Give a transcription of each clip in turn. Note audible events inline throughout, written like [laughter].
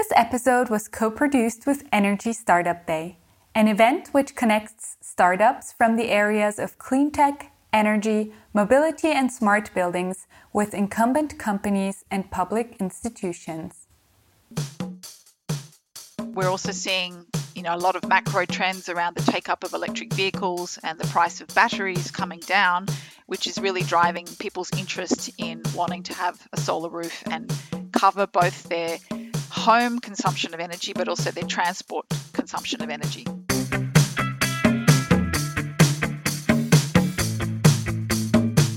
This episode was co produced with Energy Startup Day, an event which connects startups from the areas of clean tech, energy, mobility, and smart buildings with incumbent companies and public institutions. We're also seeing you know, a lot of macro trends around the take up of electric vehicles and the price of batteries coming down, which is really driving people's interest in wanting to have a solar roof and cover both their home consumption of energy but also their transport consumption of energy.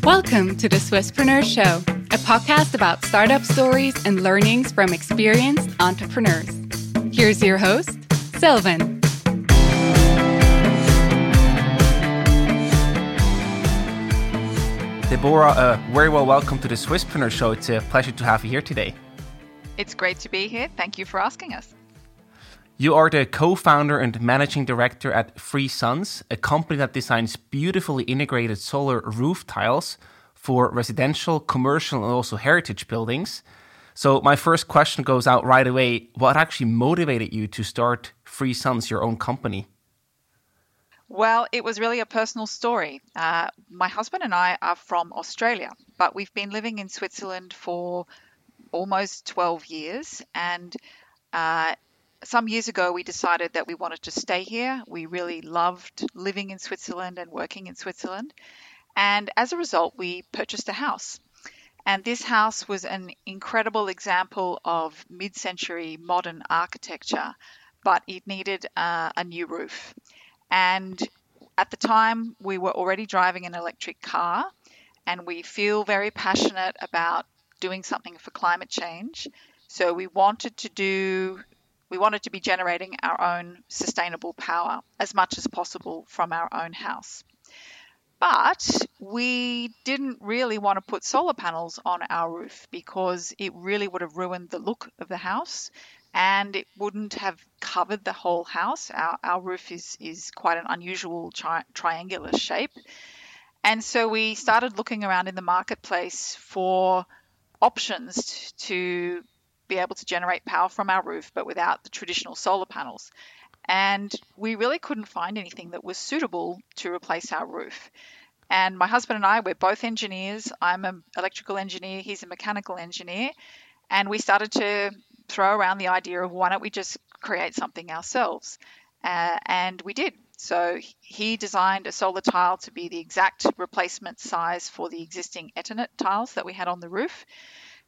Welcome to the Swisspreneur Show, a podcast about startup stories and learnings from experienced entrepreneurs. Here's your host, Silvan. Deborah, uh, very well welcome to the Swisspreneur Show. It's a pleasure to have you here today. It's great to be here. Thank you for asking us. You are the co founder and managing director at Free Suns, a company that designs beautifully integrated solar roof tiles for residential, commercial, and also heritage buildings. So, my first question goes out right away. What actually motivated you to start Free Suns, your own company? Well, it was really a personal story. Uh, my husband and I are from Australia, but we've been living in Switzerland for almost 12 years. And uh, some years ago, we decided that we wanted to stay here. We really loved living in Switzerland and working in Switzerland. And as a result, we purchased a house. And this house was an incredible example of mid century modern architecture, but it needed uh, a new roof. And at the time, we were already driving an electric car, and we feel very passionate about doing something for climate change. So we wanted to do we wanted to be generating our own sustainable power as much as possible from our own house. But we didn't really want to put solar panels on our roof because it really would have ruined the look of the house and it wouldn't have covered the whole house. Our, our roof is, is quite an unusual tri- triangular shape. And so we started looking around in the marketplace for options to be able to generate power from our roof, but without the traditional solar panels. And we really couldn't find anything that was suitable to replace our roof. And my husband and I, we're both engineers. I'm an electrical engineer, he's a mechanical engineer. And we started to throw around the idea of why don't we just create something ourselves? Uh, and we did. So he designed a solar tile to be the exact replacement size for the existing Eternit tiles that we had on the roof.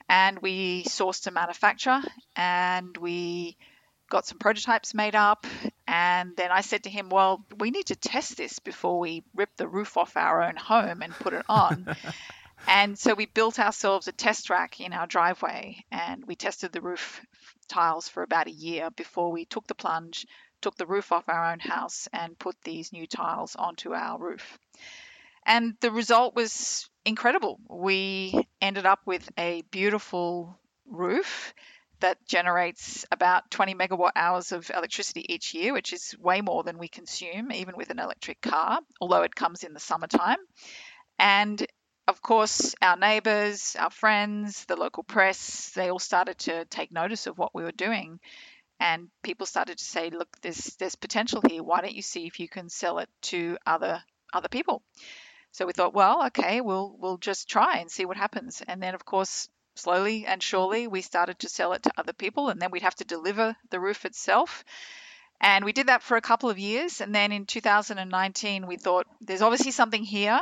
And we sourced a manufacturer and we got some prototypes made up. And then I said to him, Well, we need to test this before we rip the roof off our own home and put it on. [laughs] and so we built ourselves a test rack in our driveway and we tested the roof tiles for about a year before we took the plunge, took the roof off our own house, and put these new tiles onto our roof. And the result was incredible. We ended up with a beautiful roof that generates about 20 megawatt hours of electricity each year, which is way more than we consume, even with an electric car, although it comes in the summertime. And of course, our neighbours, our friends, the local press, they all started to take notice of what we were doing. And people started to say, look, there's, there's potential here. Why don't you see if you can sell it to other other people? So we thought, well, okay, we'll we'll just try and see what happens. And then, of course, slowly and surely, we started to sell it to other people, and then we'd have to deliver the roof itself. And we did that for a couple of years. And then in 2019, we thought, there's obviously something here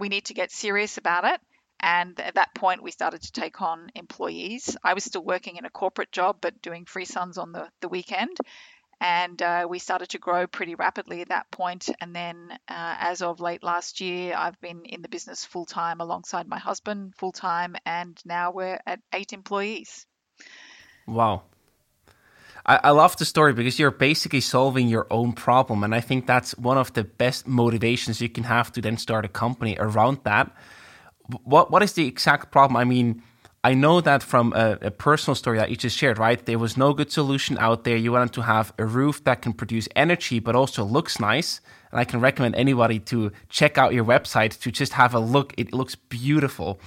we need to get serious about it. And at that point, we started to take on employees. I was still working in a corporate job, but doing free suns on the, the weekend. And uh, we started to grow pretty rapidly at that point. And then, uh, as of late last year, I've been in the business full time alongside my husband full time. And now we're at eight employees. Wow. I, I love the story because you're basically solving your own problem. And I think that's one of the best motivations you can have to then start a company around that. What What is the exact problem? I mean, I know that from a, a, personal story that you just shared, right? There was no good solution out there. You wanted to have a roof that can produce energy, but also looks nice. And I can recommend anybody to check out your website to just have a look. It looks beautiful.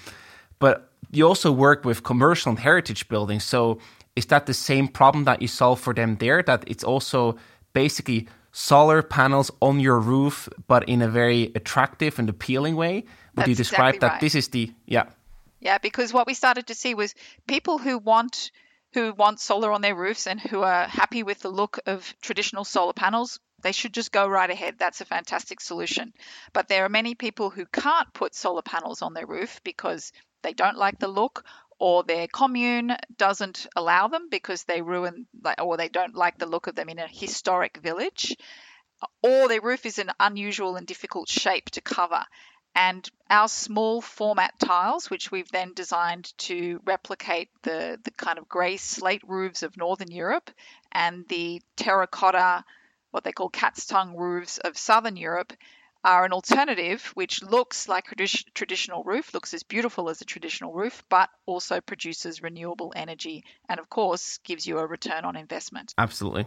But you also work with commercial and heritage buildings. So is that the same problem that you solve for them there? That it's also basically solar panels on your roof, but in a very attractive and appealing way? Would That's you describe exactly that right. this is the yeah? Yeah, because what we started to see was people who want who want solar on their roofs and who are happy with the look of traditional solar panels, they should just go right ahead. That's a fantastic solution. But there are many people who can't put solar panels on their roof because they don't like the look or their commune doesn't allow them because they ruin or they don't like the look of them in a historic village or their roof is an unusual and difficult shape to cover. And our small format tiles, which we've then designed to replicate the, the kind of grey slate roofs of Northern Europe and the terracotta, what they call cat's tongue roofs of Southern Europe, are an alternative which looks like a traditional roof, looks as beautiful as a traditional roof, but also produces renewable energy and, of course, gives you a return on investment. Absolutely.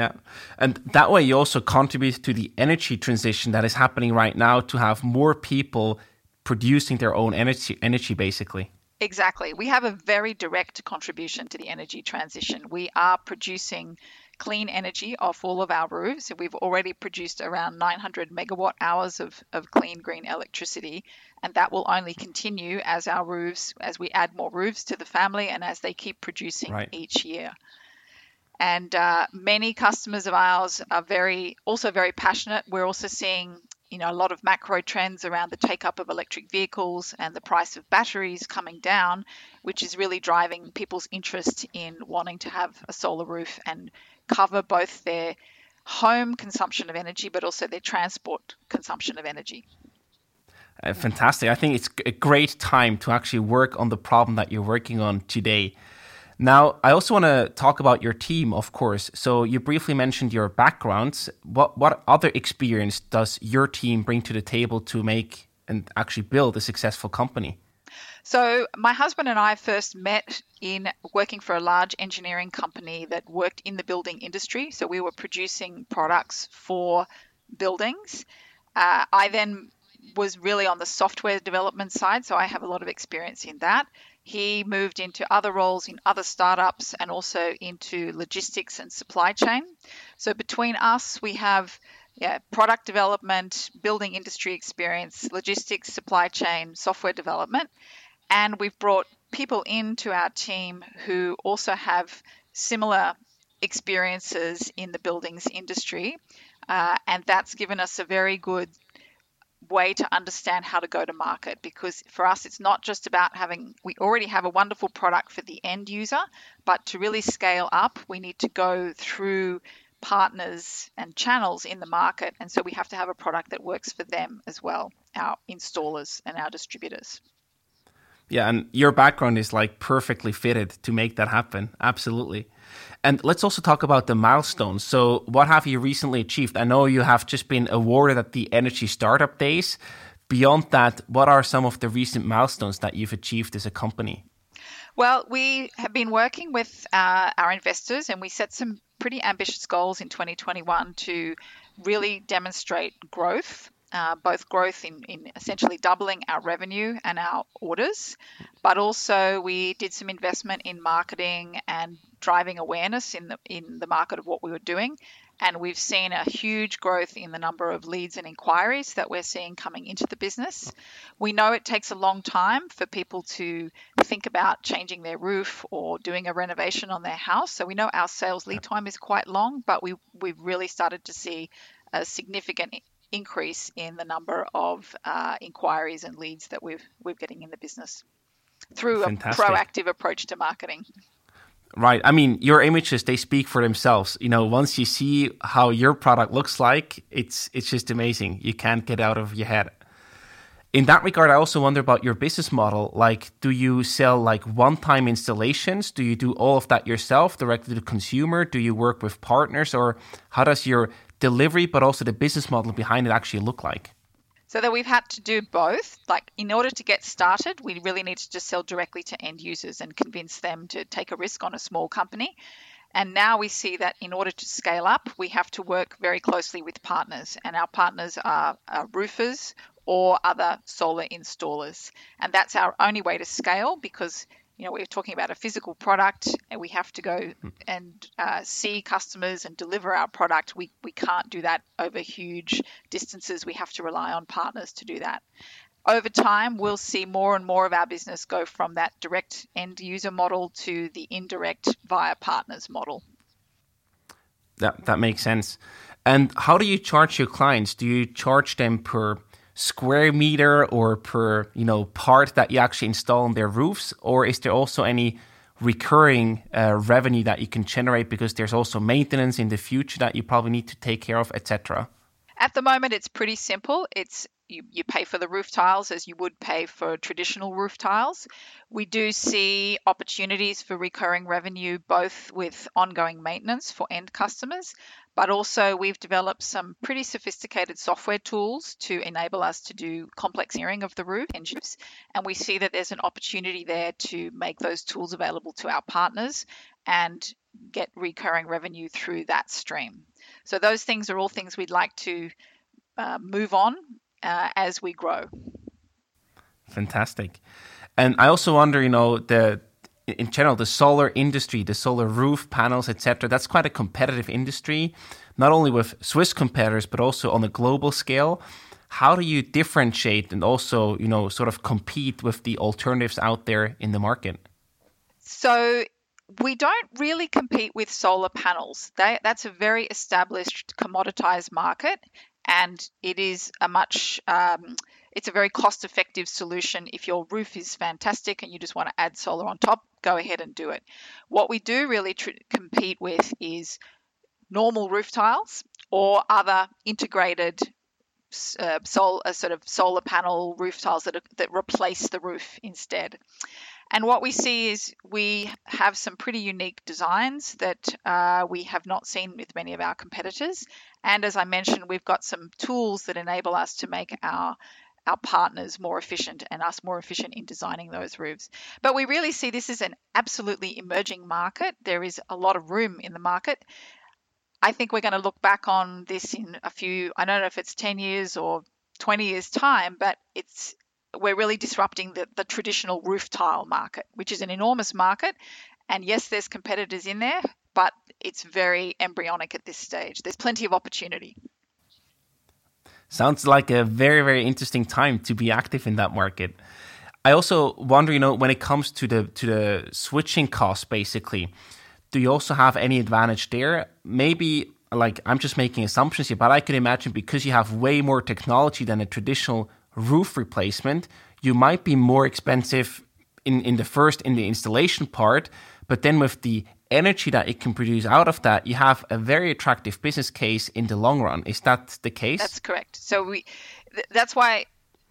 Yeah. And that way you also contribute to the energy transition that is happening right now to have more people producing their own energy energy basically. Exactly. We have a very direct contribution to the energy transition. We are producing clean energy off all of our roofs. We've already produced around 900 megawatt hours of, of clean green electricity, and that will only continue as our roofs, as we add more roofs to the family and as they keep producing Right. each year. And uh, many customers of ours are very, also very passionate. We're also seeing, you know, a lot of macro trends around the take up of electric vehicles and the price of batteries coming down, which is really driving people's interest in wanting to have a solar roof and cover both their home consumption of energy, but also their transport consumption of energy. Uh, fantastic. I think it's a great time to actually work on the problem that you're working on today. Now, I also want to talk about your team, of course. So you briefly mentioned your backgrounds. What what other experience does your team bring to the table to make and actually build a successful company? So, my husband and I first met in working for a large engineering company that worked in the building industry. So, we were producing products for buildings. Uh, I then was really on the software development side, so I have a lot of experience in that. He moved into other roles in other startups and also into logistics and supply chain. So, between us, we have yeah, product development, building industry experience, logistics, supply chain, software development. And we've brought people into our team who also have similar experiences in the buildings industry. Uh, and that's given us a very good way to understand how to go to market because for us it's not just about having we already have a wonderful product for the end user but to really scale up we need to go through partners and channels in the market. And so we have to have a product that works for them as well our installers and our distributors Yeah, and your background is like perfectly fitted to make that happen. Absolutely. And let's also talk about the milestones. So, what have you recently achieved? I know you have just been awarded at the Energy Startup Days. Beyond that, what are some of the recent milestones that you've achieved as a company? Well, we have been working with uh, our investors and we set some pretty ambitious goals in 2021 to really demonstrate growth, uh, both growth in, in essentially doubling our revenue and our orders, but also we did some investment in marketing and driving awareness in the in the market of what we were doing. And we've seen a huge growth in the number of leads and inquiries that we're seeing coming into the business. We know it takes a long time for people to think about changing their roof or doing a renovation on their house. So we know our sales lead time is quite long, but we, we've really started to see a significant increase in the number of uh, inquiries and leads that we've, we're getting in the business through Fantastic. a proactive approach to marketing. Right. I mean, your images they speak for themselves. You know, once you see how your product looks like, it's it's just amazing. You can't get out of your head. In that regard, I also wonder about your business model. Like, do you sell like one-time installations? Do you do all of that yourself, directly to the consumer? Do you work with partners, or how does your delivery, but also the business model behind it, actually look like? So that we've had to do both. Like in order to get started, we really need to just sell directly to end users and convince them to take a risk on a small company. And now we see that in order to scale up, we have to work very closely with partners. And our partners are, are roofers or other solar installers. And that's our only way to scale because you know, we're talking about a physical product and we have to go and uh, see customers and deliver our product. We, we can't do that over huge distances. We have to rely on partners to do that. Over time, we'll see more and more of our business go from that direct end user model to the indirect via partners model. That, that makes sense. And how do you charge your clients? Do you charge them per square meter or per you know part that you actually install on their roofs, or is there also any recurring uh, revenue that you can generate because there's also maintenance in the future that you probably need to take care of, etc. At the moment, it's pretty simple. It's you, you pay for the roof tiles as you would pay for traditional roof tiles. We do see opportunities for recurring revenue both with ongoing maintenance for end customers, but also we've developed some pretty sophisticated software tools to enable us to do complex engineering of the roof engines. And we see that there's an opportunity there to make those tools available to our partners and get recurring revenue through that stream. So those things are all things we'd like to uh, move on uh, as we grow. Fantastic. And I also wonder, you know, the in general the solar industry, the solar roof panels, etc. That's quite a competitive industry, not only with Swiss competitors but also on a global scale. How do you differentiate and also, you know, sort of compete with the alternatives out there in the market? So we don't really compete with solar panels. They, that's a very established commoditized market, and it is a much um, it's a very cost effective solution. If your roof is fantastic and you just want to add solar on top go ahead and do it. What we do really tr- compete with is normal roof tiles or other integrated uh, sol- uh, sort of solar panel roof tiles that, are, that replace the roof instead and what we see is we have some pretty unique designs that uh, we have not seen with many of our competitors. And as I mentioned, we've got some tools that enable us to make our our partners more efficient and us more efficient in designing those roofs. But we really see this as an absolutely emerging market. There is a lot of room in the market. I think we're going to look back on this in a few, I don't know if it's 10 years or 20 years' time, but it's we're really disrupting the, the traditional roof tile market, which is an enormous market. And yes, there's competitors in there, but it's very embryonic at this stage. There's plenty of opportunity. Sounds like a very, very interesting time to be active in that market. I also wonder, you know, when it comes to the to the switching costs, basically, do you also have any advantage there? Maybe like I'm just making assumptions here, but I could imagine because you have way more technology than a traditional roof replacement, you might be more expensive in, in the first in the installation part, but then with the energy that it can produce out of that, you have a very attractive business case in the long run. Is that the case? That's correct. So we th- that's why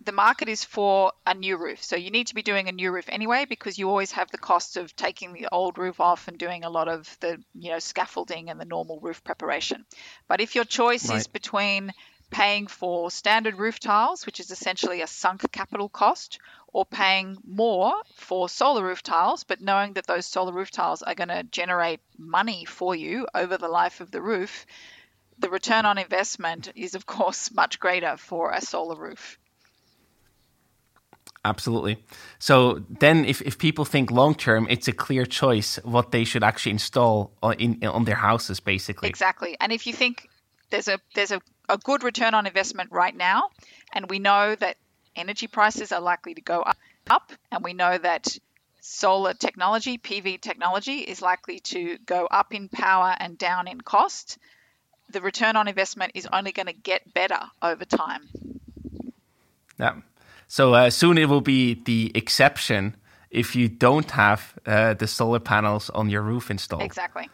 the market is for a new roof. So you need to be doing a new roof anyway because you always have the cost of taking the old roof off and doing a lot of the, you know, scaffolding and the normal roof preparation. But if your choice right. is between paying for standard roof tiles, which is essentially a sunk capital cost, or paying more for solar roof tiles, but knowing that those solar roof tiles are going to generate money for you over the life of the roof, the return on investment is, of course, [laughs] much greater for a solar roof. Absolutely. So then, if, if people think long term, it's a clear choice what they should actually install on, in, on their houses, basically. Exactly. And if you think there's a there's a a good return on investment right now, and we know that energy prices are likely to go up, and we know that solar technology, PV technology, is likely to go up in power and down in cost. The return on investment is only going to get better over time. Yeah. So uh, soon it will be the exception if you don't have uh, the solar panels on your roof installed. Exactly.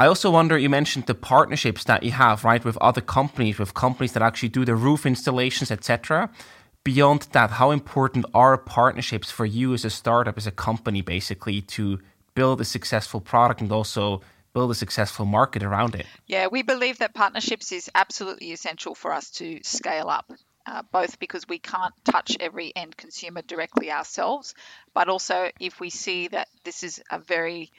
I also wonder, you mentioned the partnerships that you have, right, with other companies, with companies that actually do the roof installations, etc. Beyond that, how important are partnerships for you as a startup, as a company, basically, to build a successful product and also build a successful market around it? Yeah, we believe that partnerships is absolutely essential for us to scale up. Uh, both because we can't touch every end consumer directly ourselves, but also if we see that this is a very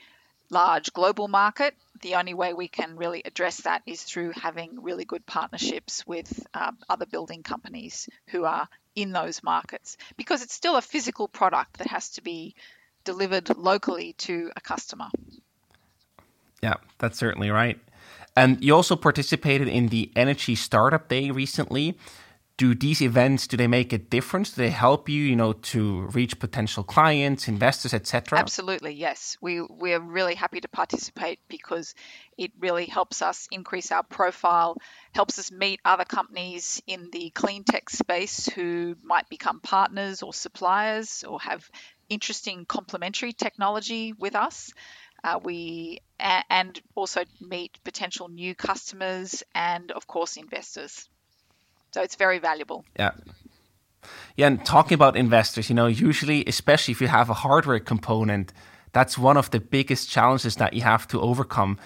large global market. The only way we can really address that is through having really good partnerships with uh, other building companies who are in those markets because it's still a physical product that has to be delivered locally to a customer. Yeah, that's certainly right. And you also participated in the Energy Startup Day recently. Do these events do they make a difference? Do they help you, you know, to reach potential clients, investors, etc.? Absolutely, yes. We we're really happy to participate because it really helps us increase our profile, helps us meet other companies in the clean tech space who might become partners or suppliers or have interesting complementary technology with us. Uh, we and also meet potential new customers and of course investors. So it's very valuable. Yeah. Yeah, and talking about investors, you know, usually, especially if you have a hardware component, that's one of the biggest challenges that you have to overcome.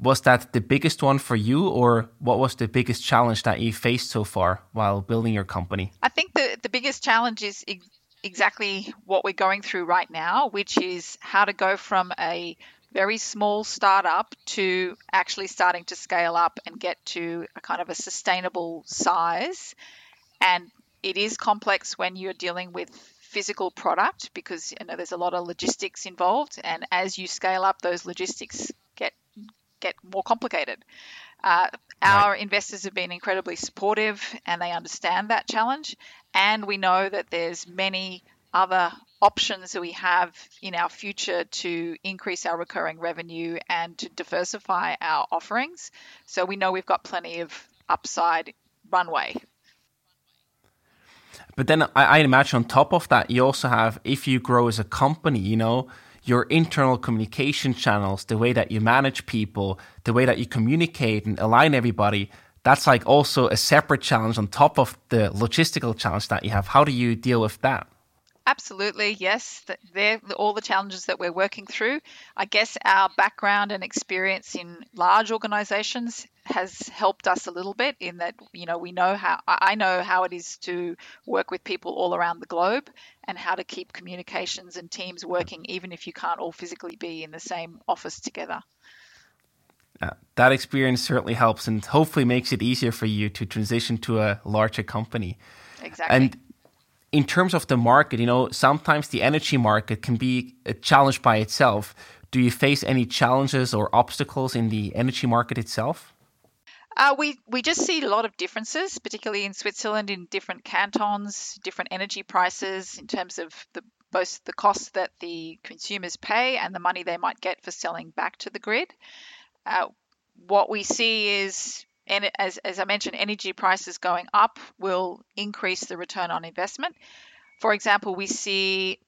Was that the biggest one for you, or what was the biggest challenge that you faced so far while building your company? I think the, the biggest challenge is ex- exactly what we're going through right now, which is how to go from a very small startup to actually starting to scale up and get to a kind of a sustainable size. And it is complex when you're dealing with physical product because you know there's a lot of logistics involved, and as you scale up, those logistics get get more complicated. Uh, our right. investors have been incredibly supportive, and they understand that challenge. And we know that there's many other options that we have in our future to increase our recurring revenue and to diversify our offerings. So we know we've got plenty of upside runway. But then I, I imagine on top of that, you also have, if you grow as a company, you know, your internal communication channels, the way that you manage people, the way that you communicate and align everybody, that's like also a separate challenge on top of the logistical challenge that you have. How do you deal with that? Absolutely, yes. They're all the challenges that we're working through. I guess our background and experience in large organizations has helped us a little bit in that, you know, we know how, I know how it is to work with people all around the globe and how to keep communications and teams working, even if you can't all physically be in the same office together. Uh, that experience certainly helps and hopefully makes it easier for you to transition to a larger company. Exactly. And in terms of the market, you know, sometimes the energy market can be a challenge by itself. Do you face any challenges or obstacles in the energy market itself? Uh, we we just see a lot of differences, particularly in Switzerland, in different cantons, different energy prices in terms of the both the costs that the consumers pay and the money they might get for selling back to the grid. Uh, what we see is and as, as I mentioned, energy prices going up will increase the return on investment. For example, we see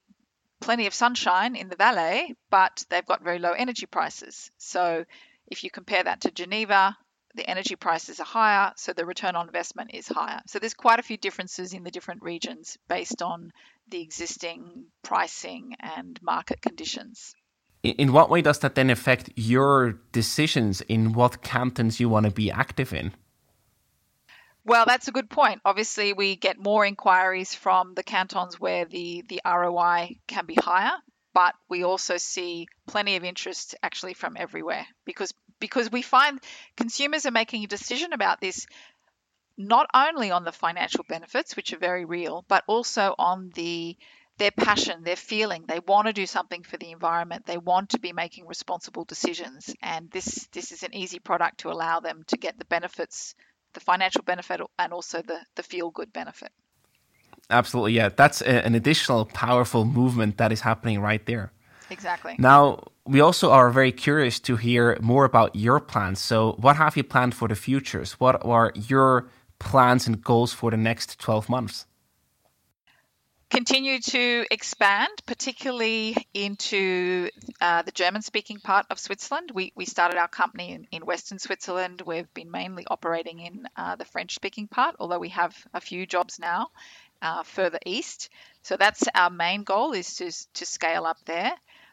plenty of sunshine in the Valais, but they've got very low energy prices. So if you compare that to Geneva, the energy prices are higher, so the return on investment is higher. So there's quite a few differences in the different regions based on the existing pricing and market conditions in what way does that then affect your decisions in what cantons you want to be active in? Well, that's a good point. Obviously, we get more inquiries from the cantons where the, the ROI can be higher, but we also see plenty of interest actually from everywhere because because we find consumers are making a decision about this not only on the financial benefits, which are very real, but also on the their passion, their feeling. They want to do something for the environment. They want to be making responsible decisions. And this, this is an easy product to allow them to get the benefits, the financial benefit, and also the, the feel good benefit. Absolutely. Yeah. That's a, an additional powerful movement that is happening right there. Exactly. Now, we also are very curious to hear more about your plans. So, what have you planned for the futures? What are your plans and goals for the next 12 months? Continue to expand, particularly into uh, the German speaking part of Switzerland. We, we started our company in, in Western Switzerland. We've been mainly operating in uh, the French speaking part, although we have a few jobs now uh, further east. So that's our main goal is to, to scale up there.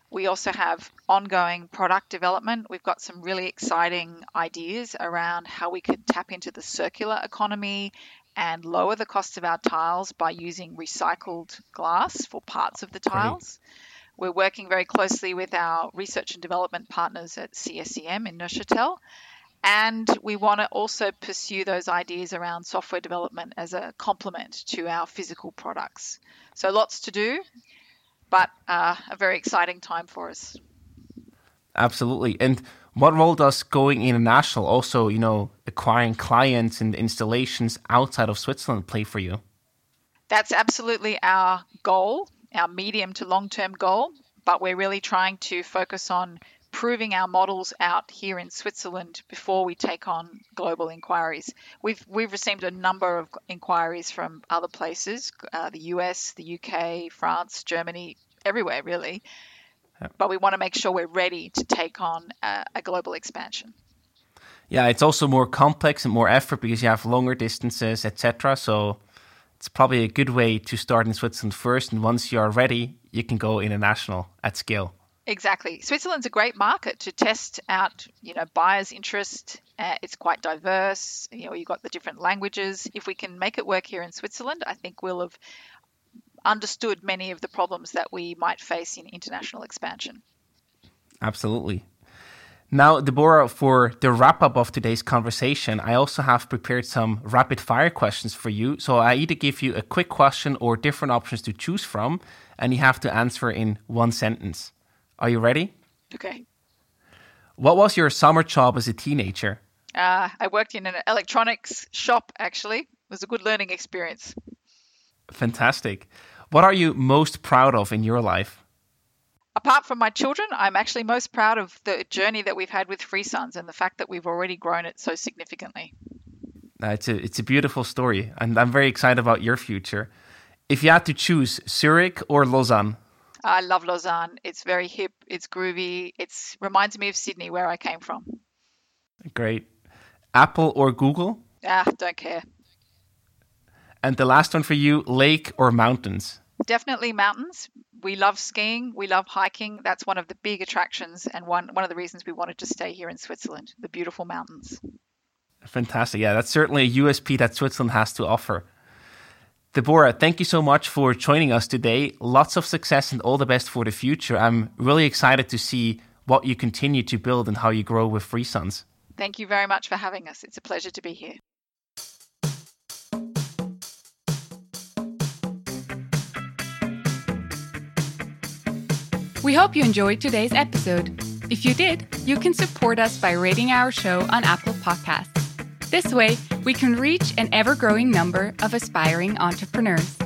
We also have ongoing product development. We've got some really exciting ideas around how we could tap into the circular economy and lower the cost of our tiles by using recycled glass for parts of the tiles. We're working very closely with our research and development partners at CSEM in Neuchâtel. And we want to also pursue those ideas around software development as a complement to our physical products. So lots to do, but uh, a very exciting time for us. Absolutely. And what role does going international, also, you know, acquiring clients and installations outside of Switzerland play for you? That's absolutely our goal, our medium to long term goal. But we're really trying to focus on proving our models out here in Switzerland before we take on global inquiries. We've we've received a number of inquiries from other places, uh, the US, the UK, France, Germany, everywhere really. But we want to make sure we're ready to take on a, a global expansion. Yeah, it's also more complex and more effort because you have longer distances, etc. So it's probably a good way to start in Switzerland first, and once you are ready, you can go international at scale. Exactly. Switzerland's a great market to test out, you know, buyers' interest. Uh, it's quite diverse. You know, you've got the different languages. If we can make it work here in Switzerland, I think we'll have understood many of the problems that we might face in international expansion. Absolutely. Now, Deborah, for the wrap up of today's conversation, I also have prepared some rapid fire questions for you. So I either give you a quick question or different options to choose from, and you have to answer in one sentence. Are you ready? Okay. What was your summer job as a teenager? Uh, I worked in an electronics shop, actually. It was a good learning experience. Fantastic. What are you most proud of in your life? Apart from my children, I'm actually most proud of the journey that we've had with Free Suns and the fact that we've already grown it so significantly. Uh, it's a it's a beautiful story, and I'm very excited about your future. If you had to choose Zurich or Lausanne, I love Lausanne. It's very hip. It's groovy. It reminds me of Sydney, where I came from. Great. Apple or Google? Ah, don't care. And the last one for you: lake or mountains? Definitely mountains. We love skiing. We love hiking. That's one of the big attractions and one one of the reasons we wanted to stay here in Switzerland. The beautiful mountains. Fantastic. Yeah, that's certainly a USP that Switzerland has to offer. Deborah, thank you so much for joining us today. Lots of success and all the best for the future. I'm really excited to see what you continue to build and how you grow with Free FreeSuns. Thank you very much for having us. It's a pleasure to be here. We hope you enjoyed today's episode. If you did, you can support us by rating our show on Apple Podcasts. This way, we can reach an ever growing number of aspiring entrepreneurs.